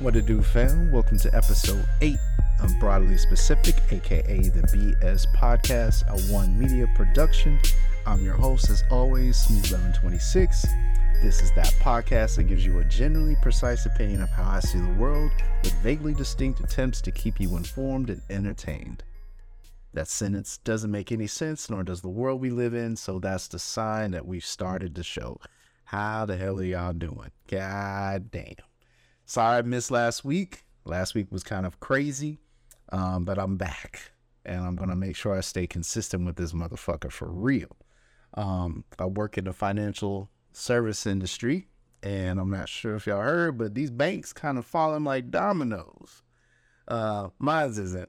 What to do, fam? Welcome to episode 8 of Broadly Specific, aka the BS Podcast, a One Media production. I'm your host, as always, Smooth1126. This is that podcast that gives you a generally precise opinion of how I see the world with vaguely distinct attempts to keep you informed and entertained. That sentence doesn't make any sense, nor does the world we live in, so that's the sign that we've started the show. How the hell are y'all doing? God damn. Sorry I missed last week. Last week was kind of crazy, um, but I'm back. And I'm going to make sure I stay consistent with this motherfucker for real. Um, I work in the financial service industry, and I'm not sure if y'all heard, but these banks kind of falling like dominoes. Uh, mine's isn't.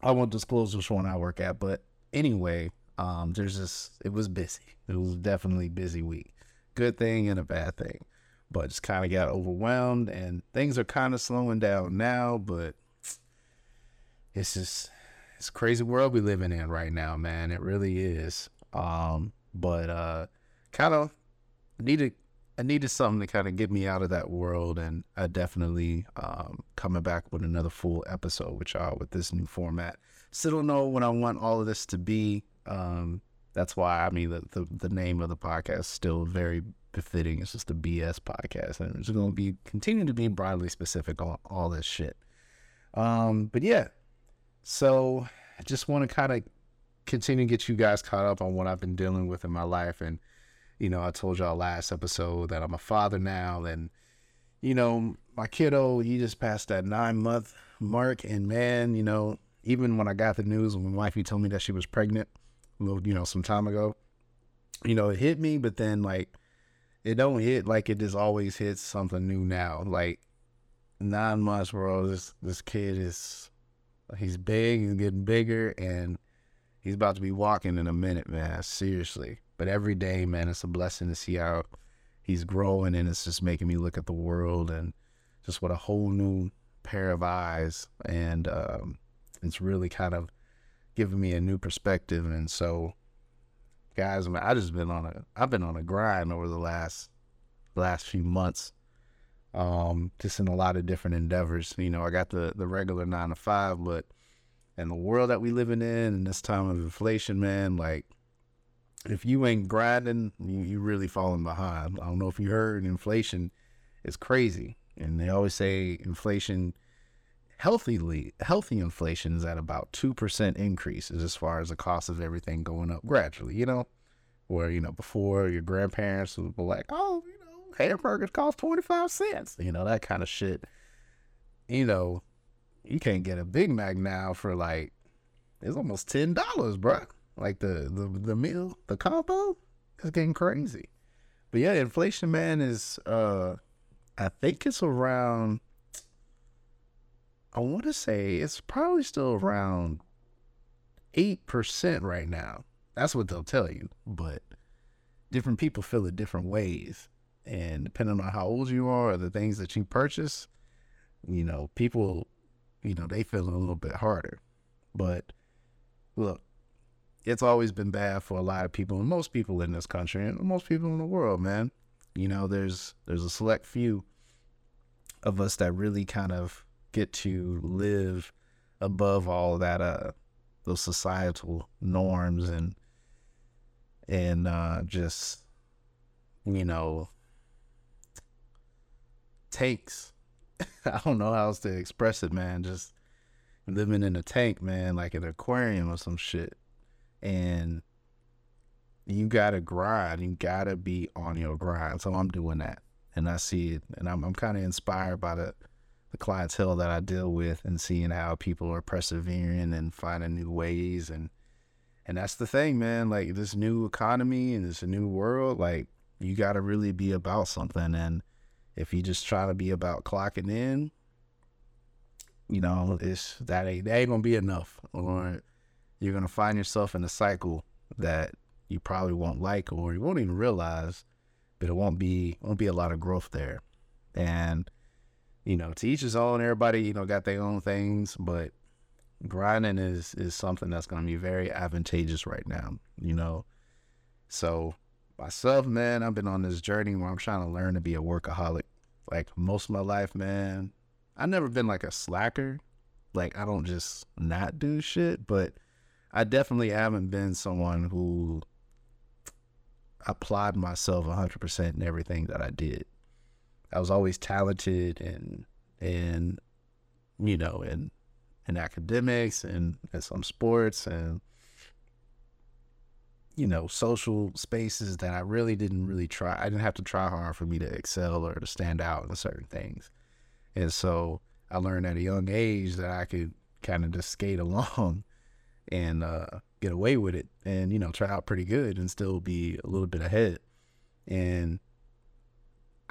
I won't disclose which one I work at, but anyway, um, there's just it was busy. It was definitely busy week. Good thing and a bad thing, but just kind of got overwhelmed, and things are kind of slowing down now. But it's just it's crazy world we living in right now, man. It really is. Um, but uh, kind of needed I needed something to kind of get me out of that world, and I definitely um, coming back with another full episode with y'all with this new format. Still don't know what I want all of this to be. Um, that's why I mean the, the, the name of the podcast is still very befitting. It's just a BS podcast, and it's going to be continuing to be broadly specific on all this shit. Um, but yeah, so I just want to kind of continue to get you guys caught up on what I've been dealing with in my life and you know, I told y'all last episode that I'm a father now, and you know, my kiddo, he just passed that nine month mark, and man, you know, even when I got the news when my wifey told me that she was pregnant, a little, you know, some time ago, you know, it hit me, but then like, it don't hit like it just always hits something new now. Like nine months, bro. This this kid is he's big, he's getting bigger, and he's about to be walking in a minute, man. Seriously. But every day, man, it's a blessing to see how he's growing and it's just making me look at the world and just with a whole new pair of eyes. And um, it's really kind of giving me a new perspective. And so, guys, I, mean, I just been on a I've been on a grind over the last last few months. Um, just in a lot of different endeavors. You know, I got the the regular nine to five, but in the world that we living in and this time of inflation, man, like if you ain't grinding, you, you really falling behind. I don't know if you heard inflation is crazy. And they always say inflation healthily healthy inflation is at about two percent increases as far as the cost of everything going up gradually, you know? Where, you know, before your grandparents would be like, Oh, you know, hamburgers cost twenty five cents, you know, that kind of shit. You know, you can't get a Big Mac now for like it's almost ten dollars, bro. Like the the the meal, the combo, is getting crazy. But yeah, inflation, man, is uh, I think it's around. I want to say it's probably still around eight percent right now. That's what they'll tell you, but different people feel it different ways, and depending on how old you are or the things that you purchase, you know, people, you know, they feel a little bit harder. But look, it's always been bad for a lot of people and most people in this country and most people in the world, man. You know, there's there's a select few of us that really kind of get to live above all that uh those societal norms and and uh just you know takes I don't know how else to express it, man. Just living in a tank, man, like an aquarium or some shit and you gotta grind. You gotta be on your grind. So I'm doing that, and I see it, and I'm I'm kind of inspired by the the clientele that I deal with, and seeing how people are persevering and finding new ways, and and that's the thing, man. Like this new economy and this new world, like you gotta really be about something, and if you just try to be about clocking in, you know, it's that ain't that ain't gonna be enough, or you're gonna find yourself in a cycle that you probably won't like, or you won't even realize, but it won't be won't be a lot of growth there, and you know, to each his own. Everybody, you know, got their own things, but grinding is is something that's going to be very advantageous right now. You know, so myself, man, I've been on this journey where I'm trying to learn to be a workaholic. Like most of my life, man, I've never been like a slacker. Like I don't just not do shit, but I definitely haven't been someone who applied myself 100% in everything that I did. I was always talented and and you know in in academics and, and some sports and you know social spaces that I really didn't really try. I didn't have to try hard for me to excel or to stand out in certain things. And so I learned at a young age that I could kind of just skate along and uh, get away with it and you know try out pretty good and still be a little bit ahead. And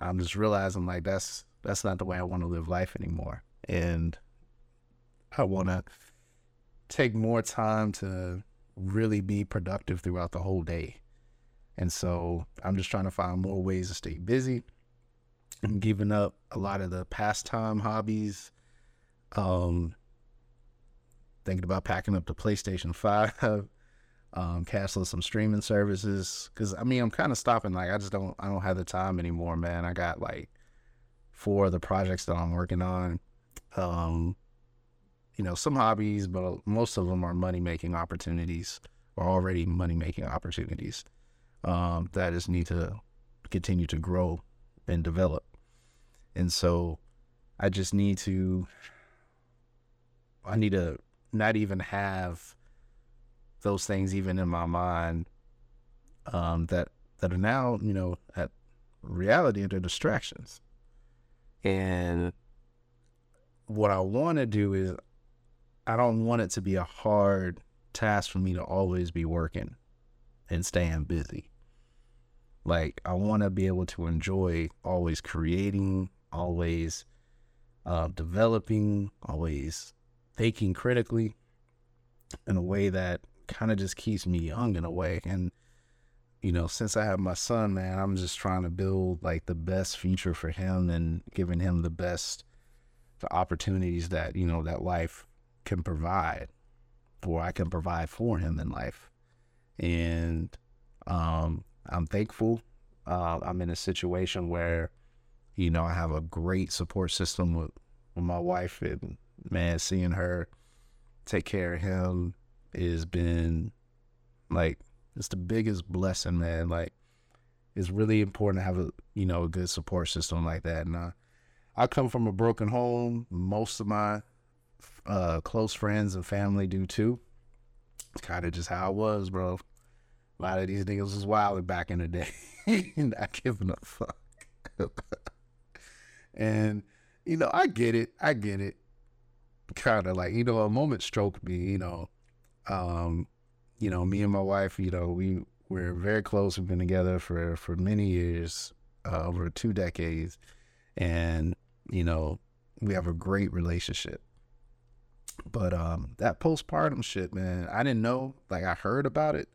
I'm just realizing like that's that's not the way I want to live life anymore. And I want to take more time to really be productive throughout the whole day. And so I'm just trying to find more ways to stay busy. I'm giving up a lot of the pastime hobbies. Um, thinking about packing up the PlayStation 5 um, some streaming services because I mean I'm kind of stopping. Like I just don't I don't have the time anymore, man. I got like four of the projects that I'm working on. Um, you know, some hobbies, but most of them are money making opportunities or already money making opportunities um, that just need to continue to grow and develop. And so I just need to, I need to not even have those things even in my mind um, that that are now you know at reality they're distractions. And what I want to do is I don't want it to be a hard task for me to always be working and staying busy. Like I want to be able to enjoy always creating, always uh, developing, always thinking critically in a way that kind of just keeps me young in a way. And, you know, since I have my son, man, I'm just trying to build like the best future for him and giving him the best the opportunities that, you know, that life can provide or I can provide for him in life. And um, I'm thankful. Uh, I'm in a situation where, you know, I have a great support system with, with my wife and man, seeing her take care of him has been like it's the biggest blessing, man. Like it's really important to have a you know a good support system like that. And uh, I come from a broken home. Most of my uh, close friends and family do too. It's kind of just how it was, bro. A lot of these niggas was wild back in the day, not giving a fuck. and you know, I get it. I get it. Kind of like you know, a moment stroked me. You know, um, you know, me and my wife, you know, we we're very close. We've been together for for many years, uh, over two decades, and you know, we have a great relationship. But um, that postpartum shit, man, I didn't know. Like I heard about it,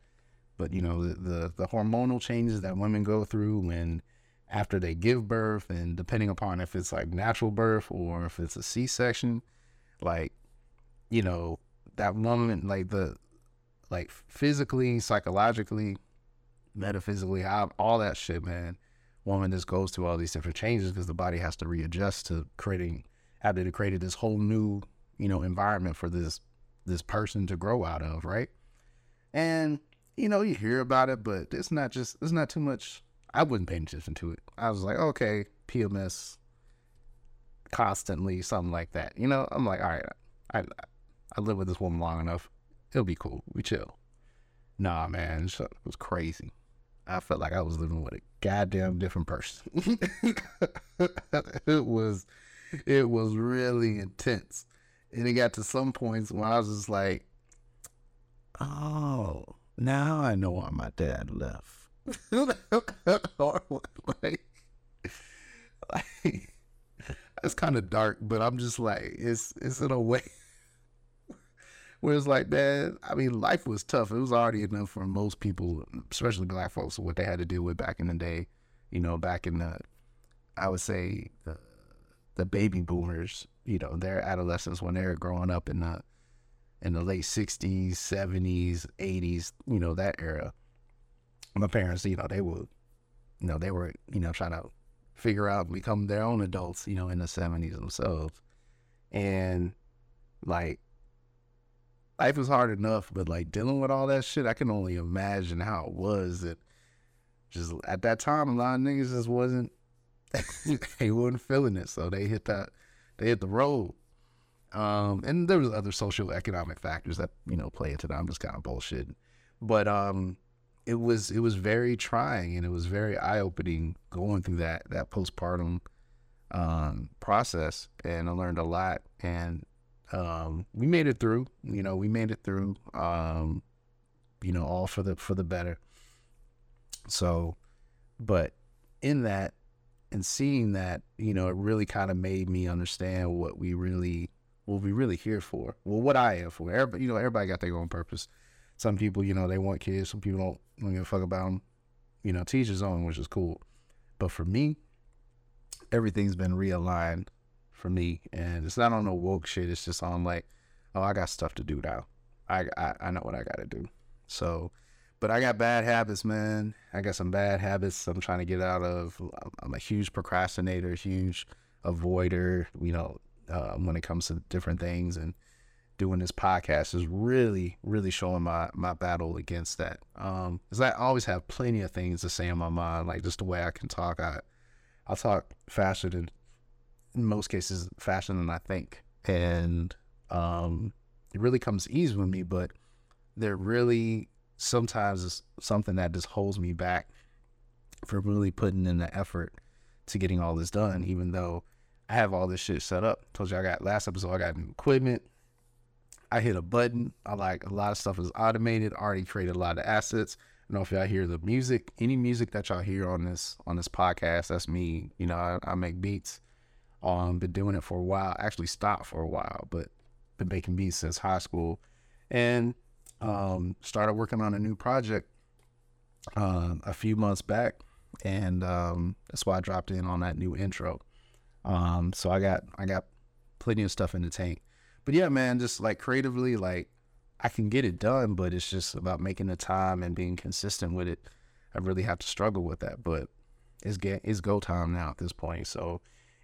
but you know, the the, the hormonal changes that women go through when after they give birth, and depending upon if it's like natural birth or if it's a C section, like you know, that woman, like the, like physically, psychologically, metaphysically, all that shit, man. Woman just goes through all these different changes because the body has to readjust to creating, after they created this whole new, you know, environment for this this person to grow out of, right? And you know, you hear about it, but it's not just it's not too much. I wasn't paying attention to it. I was like, okay, PMS, constantly, something like that. You know, I'm like, all right, I I lived with this woman long enough. It'll be cool. We chill. Nah, man, it was crazy. I felt like I was living with a goddamn different person. it was, it was really intense, and it got to some points where I was just like, "Oh, now I know why my dad left." like, like, It's kind of dark, but I'm just like, it's it's in a way where it's like, man, I mean, life was tough. It was already enough for most people, especially black folks, what they had to deal with back in the day. You know, back in the, I would say the the baby boomers, you know, their adolescence when they were growing up in the in the late '60s, '70s, '80s, you know, that era. My parents, you know, they were, you know, they were, you know, trying to figure out become their own adults, you know, in the '70s themselves, and like life was hard enough, but like dealing with all that shit, I can only imagine how it was. That just at that time, a lot of niggas just wasn't they weren't feeling it, so they hit that they hit the road. Um, and there was other social economic factors that you know play into that. I'm just kind of bullshit, but um, it was it was very trying and it was very eye opening going through that that postpartum um, process, and I learned a lot. And um, we made it through. You know, we made it through. Um, you know, all for the for the better. So, but in that and seeing that, you know, it really kind of made me understand what we really what we really here for. Well, what I am for. Everybody, you know, everybody got their own purpose. Some people, you know, they want kids. Some people don't, don't give a fuck about them. You know, teachers own, which is cool. But for me, everything's been realigned for me, and it's not on no woke shit. It's just on like, oh, I got stuff to do now. I I, I know what I got to do. So but I got bad habits, man. I got some bad habits I'm trying to get out of. I'm a huge procrastinator, huge avoider, you know, uh, when it comes to different things. And doing this podcast is really, really showing my, my battle against that. Um, cause I always have plenty of things to say in my mind, like just the way I can talk. I, I'll talk faster than, in most cases, faster than I think. And, um, it really comes easy with me, but they're really sometimes is something that just holds me back from really putting in the effort to getting all this done, even though I have all this shit set up. Told you I got last episode, I got new equipment. I hit a button. I like a lot of stuff is automated, already created a lot of assets. I don't know if y'all hear the music, any music that y'all hear on this on this podcast, that's me. You know, I, I make beats. Um, been doing it for a while. Actually stopped for a while, but been making beats since high school. And um, started working on a new project uh, a few months back, and um, that's why I dropped in on that new intro. Um, so I got I got plenty of stuff in the tank. But yeah, man, just like creatively, like I can get it done, but it's just about making the time and being consistent with it. I really have to struggle with that, but it's get it's go time now at this point. So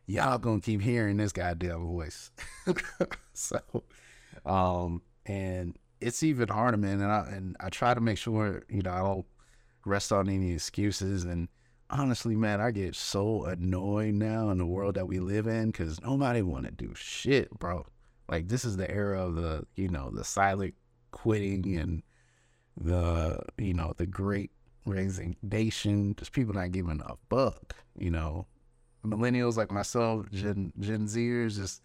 y'all gonna keep hearing this goddamn voice. so, um, and it's even harder, man. And I and I try to make sure you know I don't rest on any excuses. And honestly, man, I get so annoyed now in the world that we live in because nobody want to do shit, bro. Like this is the era of the you know the silent quitting and the you know the great resignation. Just people not giving a fuck. You know, millennials like myself, Gen Gen Zers, just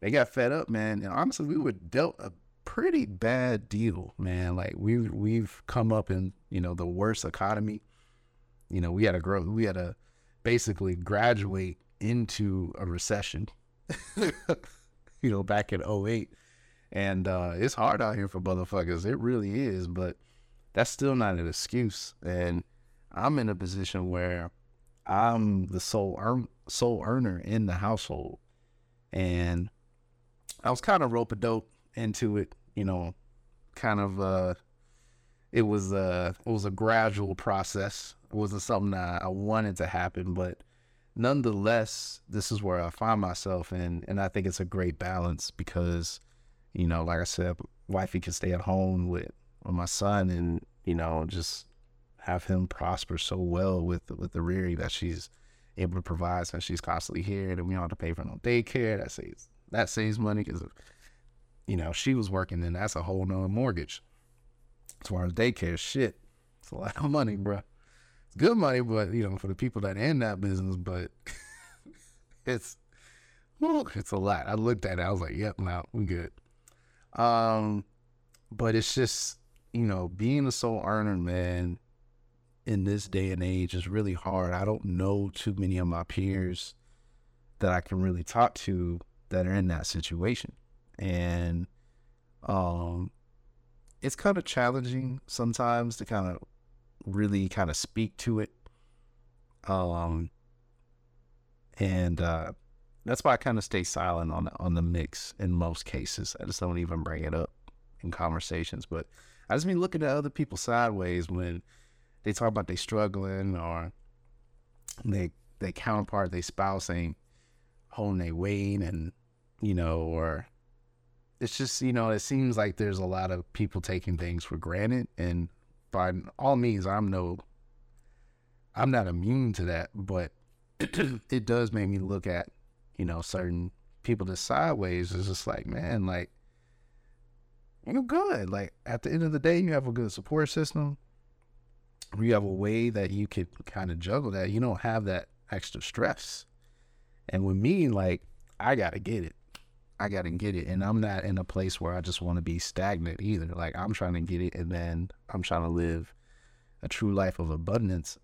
they got fed up, man. And honestly, we were dealt a pretty bad deal, man. Like we we've come up in you know the worst economy. You know, we had to grow. We had to basically graduate into a recession. you know, back in 08. And uh, it's hard out here for motherfuckers. It really is, but that's still not an excuse. And I'm in a position where I'm the sole sole earner in the household, and I was kind of rope a dope into it, you know, kind of uh it was a it was a gradual process. It wasn't something I wanted to happen, but nonetheless, this is where I find myself and and I think it's a great balance because, you know, like I said, wifey can stay at home with, with my son and, you know, just have him prosper so well with with the rearing that she's able to provide since she's constantly here and we don't have to pay for no daycare. That saves that saves money because you know, she was working, then that's a whole nother mortgage. As far as daycare, shit, it's a lot of money, bro. It's good money, but you know, for the people that in that business, but it's it's a lot. I looked at it, I was like, yep, now we good. Um, but it's just you know, being a sole earner, man, in this day and age is really hard. I don't know too many of my peers that I can really talk to that are in that situation. And um it's kind of challenging sometimes to kind of really kind of speak to it. Um and uh that's why I kind of stay silent on on the mix in most cases. I just don't even bring it up in conversations. But I just be looking at other people sideways when they talk about they struggling or they they counterpart, they spouse ain't holding their weight and you know, or it's just, you know, it seems like there's a lot of people taking things for granted and by all means I'm no I'm not immune to that, but it does make me look at, you know, certain people just sideways. It's just like, man, like you're good. Like at the end of the day, you have a good support system. You have a way that you could kind of juggle that. You don't have that extra stress. And with me, like I gotta get it. I gotta get it. And I'm not in a place where I just want to be stagnant either. Like I'm trying to get it and then I'm trying to live a true life of abundance.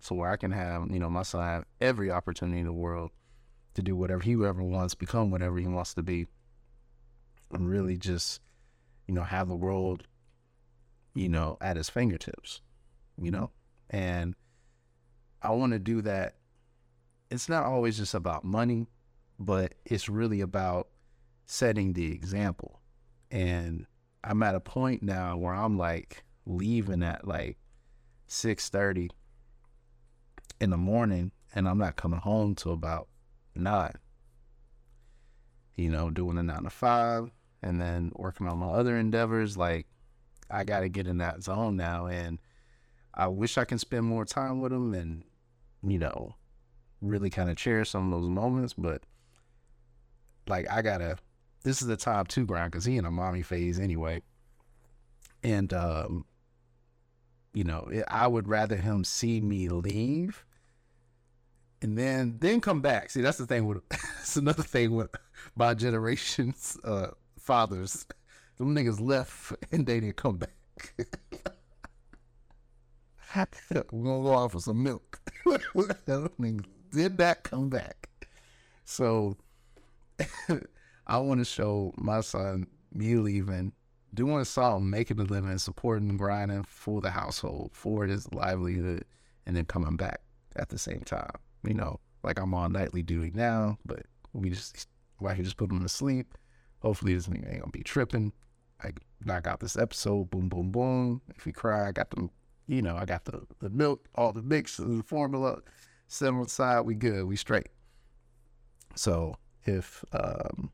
So where I can have, you know, my son have every opportunity in the world to do whatever he ever wants, become whatever he wants to be. And really just you know, have the world, you know, at his fingertips, you know? And I want to do that. It's not always just about money, but it's really about setting the example. And I'm at a point now where I'm like leaving at like 6:30 in the morning and I'm not coming home till about 9. You know, doing a 9 to 5 and then working on my other endeavors. Like, I got to get in that zone now. And I wish I can spend more time with him and, you know, really kind of cherish some of those moments. But, like, I got to, this is the top two grind because he in a mommy phase anyway. And, um, you know, I would rather him see me leave and then then come back. See, that's the thing with it's another thing with my generation's uh, fathers. Them niggas left and they didn't come back. We're gonna go off for some milk. did not come back. So I want to show my son me leaving, doing something, making a living, supporting, grinding for the household, for his livelihood, and then coming back at the same time. You know, like I'm on nightly duty now, but we just, why he just put him to sleep Hopefully this nigga ain't gonna be tripping. I knock out this episode, boom, boom, boom. If he cry, I got the, you know, I got the, the milk, all the mix, the formula, set on the side, we good, we straight. So if um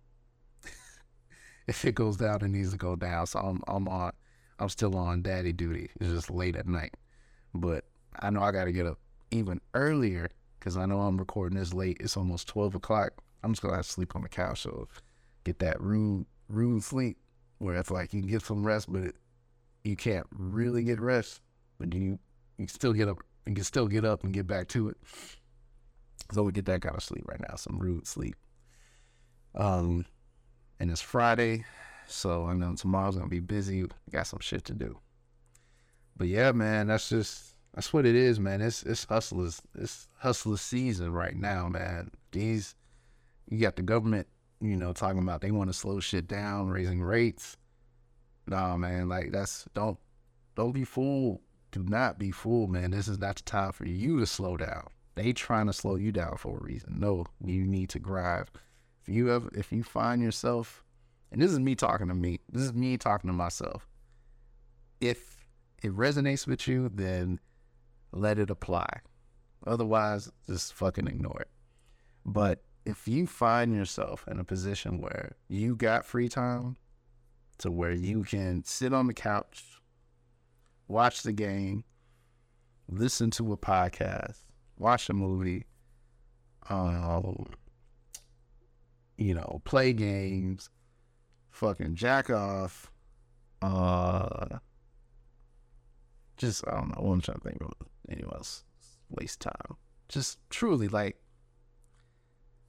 if it goes down, it needs to go down. So I'm I'm on I'm still on daddy duty. It's just late at night. But I know I gotta get up even earlier because I know I'm recording this late. It's almost twelve o'clock. I'm just gonna have to sleep on the couch. So get that rude rude sleep where it's like you can get some rest, but it, you can't really get rest. But you you still get up and can still get up and get back to it. So we get that kind of sleep right now, some rude sleep. Um, and it's Friday, so I know tomorrow's gonna be busy. Got some shit to do. But yeah, man, that's just that's what it is, man. It's it's hustlers, it's hustler season right now, man. These you got the government you know, talking about they want to slow shit down, raising rates. Nah, man, like that's don't don't be fooled. Do not be fooled, man. This is not the time for you to slow down. They trying to slow you down for a reason. No, you need to grind. If you ever if you find yourself and this is me talking to me, this is me talking to myself. If it resonates with you, then let it apply. Otherwise, just fucking ignore it. But if you find yourself in a position where you got free time to where you can sit on the couch, watch the game, listen to a podcast, watch a movie, um, you know, play games, fucking jack off, uh, just I don't know. I'm trying to think of anyone else waste time. Just truly like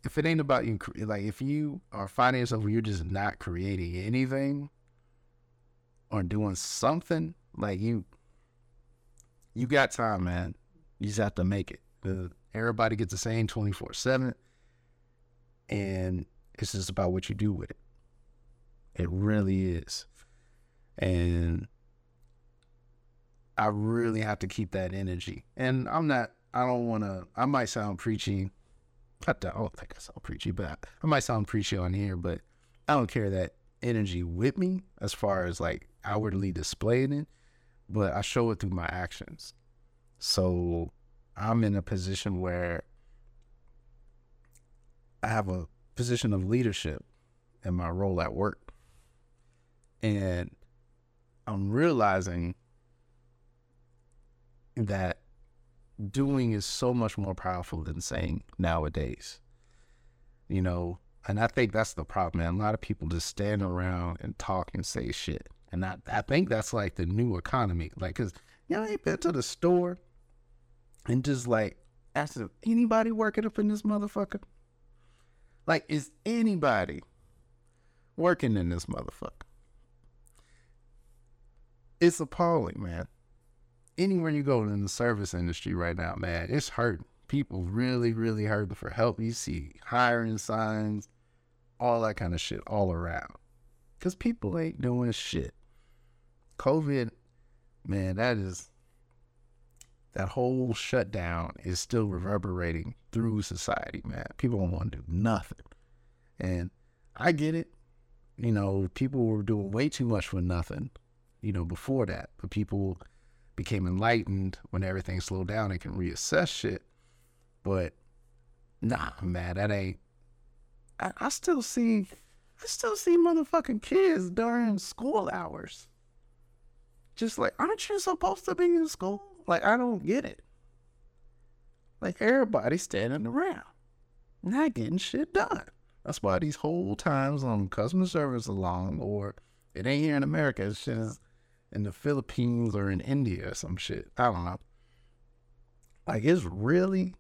if it ain't about you, like if you are finding yourself you're just not creating anything or doing something, like you, you got time, man. You just have to make it. everybody gets the same 24 7. And it's just about what you do with it. It really is. And I really have to keep that energy. And I'm not, I don't want to, I might sound preachy. I don't think I sound preachy, but I might sound preachy on here, but I don't care that energy with me as far as like outwardly displaying it, but I show it through my actions. So I'm in a position where I have a position of leadership in my role at work. And I'm realizing that doing is so much more powerful than saying nowadays. You know, and I think that's the problem, man. A lot of people just stand around and talk and say shit. And I, I think that's like the new economy. Like, cause you know, I ain't been to the store and just like ask if anybody working up in this motherfucker. Like, is anybody working in this motherfucker? It's appalling, man. Anywhere you go in the service industry right now, man, it's hurting. People really, really hurting for help. You see hiring signs, all that kind of shit all around. Because people ain't doing shit. COVID, man, that is that whole shutdown is still reverberating through society, man. People don't want to do nothing. And I get it. You know, people were doing way too much for nothing, you know, before that. But people became enlightened when everything slowed down and can reassess shit. But nah, man, that ain't I, I still see I still see motherfucking kids during school hours. Just like, aren't you supposed to be in school? Like, I don't get it. Like, everybody standing around, not getting shit done. That's why these whole times on customer service along, or it ain't here in America, it's just in the Philippines or in India or some shit. I don't know. Like, it's really,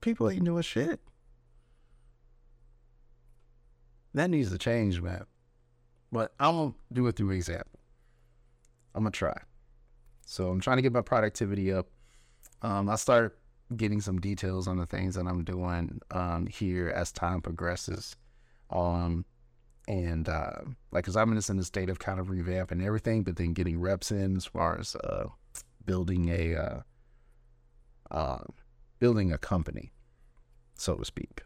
people ain't doing shit. That needs to change, man. But I'm gonna do it through example. I'm gonna try. So I'm trying to get my productivity up. Um, I start getting some details on the things that I'm doing um, here as time progresses. Um, and uh, like, cause I'm just in a state of kind of revamping everything, but then getting reps in as far as uh, building a uh, uh building a company, so to speak.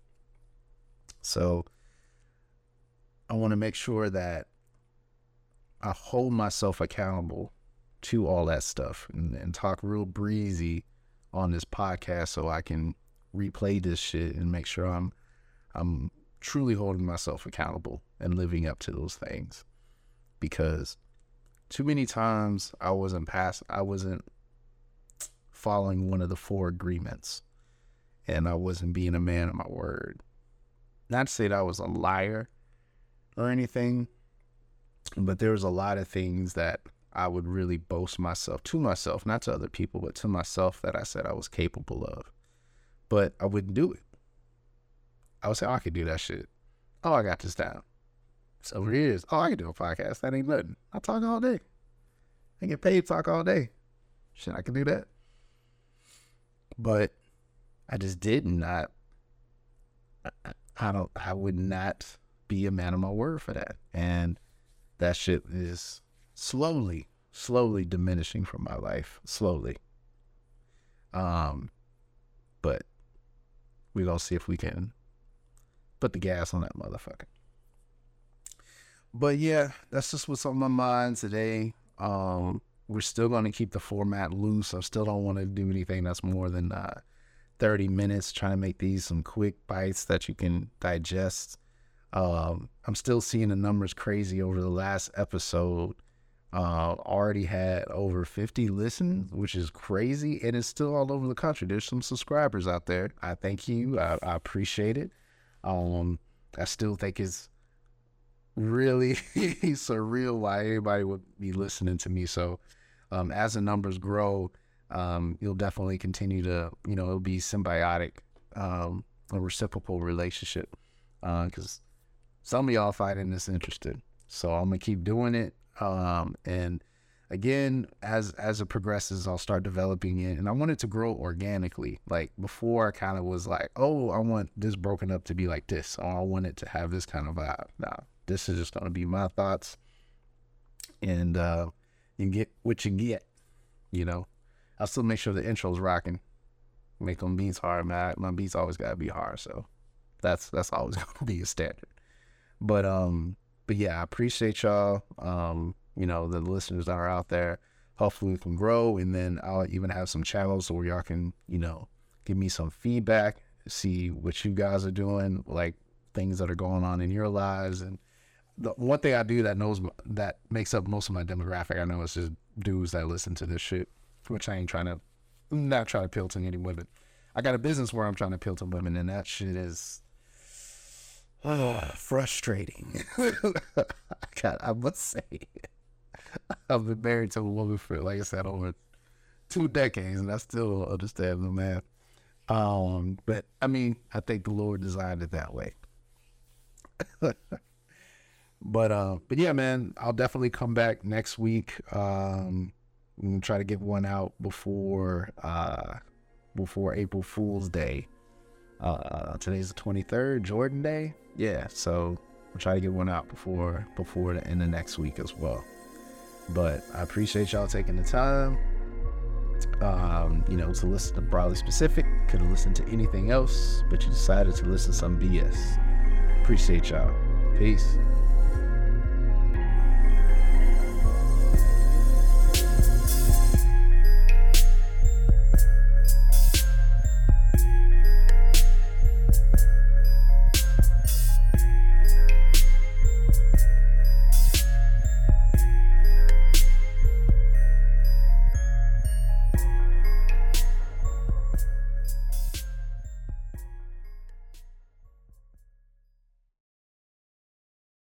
So I want to make sure that I hold myself accountable to all that stuff and, and talk real breezy on this podcast so I can replay this shit and make sure I'm I'm truly holding myself accountable and living up to those things. Because too many times I wasn't past I wasn't following one of the four agreements and I wasn't being a man of my word. Not to say that I was a liar or anything, but there was a lot of things that I would really boast myself to myself, not to other people, but to myself that I said I was capable of. But I wouldn't do it. I would say, oh, I could do that shit. Oh, I got this down. So over years, oh, I can do a podcast. That ain't nothing. I talk all day. I get paid to talk all day. Shit, I can do that. But I just didn't. I, I, I don't. I would not be a man of my word for that. And that shit is slowly, slowly diminishing from my life. Slowly. Um, but we're gonna see if we can put the gas on that motherfucker. But yeah, that's just what's on my mind today. Um, we're still gonna keep the format loose. I still don't want to do anything that's more than uh, 30 minutes. Trying to make these some quick bites that you can digest. Um, I'm still seeing the numbers crazy over the last episode. Uh, already had over 50 listens, which is crazy, and it's still all over the country. There's some subscribers out there. I thank you. I, I appreciate it. Um, I still think it's really surreal why anybody would be listening to me. So, um, as the numbers grow, um, you'll definitely continue to, you know, it'll be symbiotic, um, a reciprocal relationship. Because uh, some of y'all fighting this interested. So I'm gonna keep doing it. Um, and again, as as it progresses, I'll start developing it, and I want it to grow organically. Like before, I kind of was like, oh, I want this broken up to be like this. Oh, I want it to have this kind of vibe. Nah, this is just gonna be my thoughts, and uh, you get what you get. You know, I'll still make sure the intro's rocking. Make them beats hard, man. My beats always gotta be hard, so that's that's always gonna be a standard. But um, but yeah, I appreciate y'all. Um, you know, the listeners that are out there. Hopefully we can grow and then I'll even have some channels where y'all can, you know, give me some feedback, see what you guys are doing, like things that are going on in your lives. And the one thing I do that knows that makes up most of my demographic, I know is just dudes that listen to this shit, which I ain't trying to, I'm not trying to appeal to any women. I got a business where I'm trying to appeal to women, and that shit is uh, frustrating. God, I must say. I've been married to a woman for, like I said, over two decades, and I still don't understand the math. Um, but I mean, I think the Lord designed it that way. but uh, but yeah, man, I'll definitely come back next week. Um, I'm gonna try to get one out before uh before April Fool's Day. Uh, today's the 23rd, Jordan Day. Yeah, so we'll try to get one out before before the end of next week as well. But I appreciate y'all taking the time, um, you know, to listen to Broadly Specific. Could have listened to anything else, but you decided to listen to some BS. Appreciate y'all. Peace.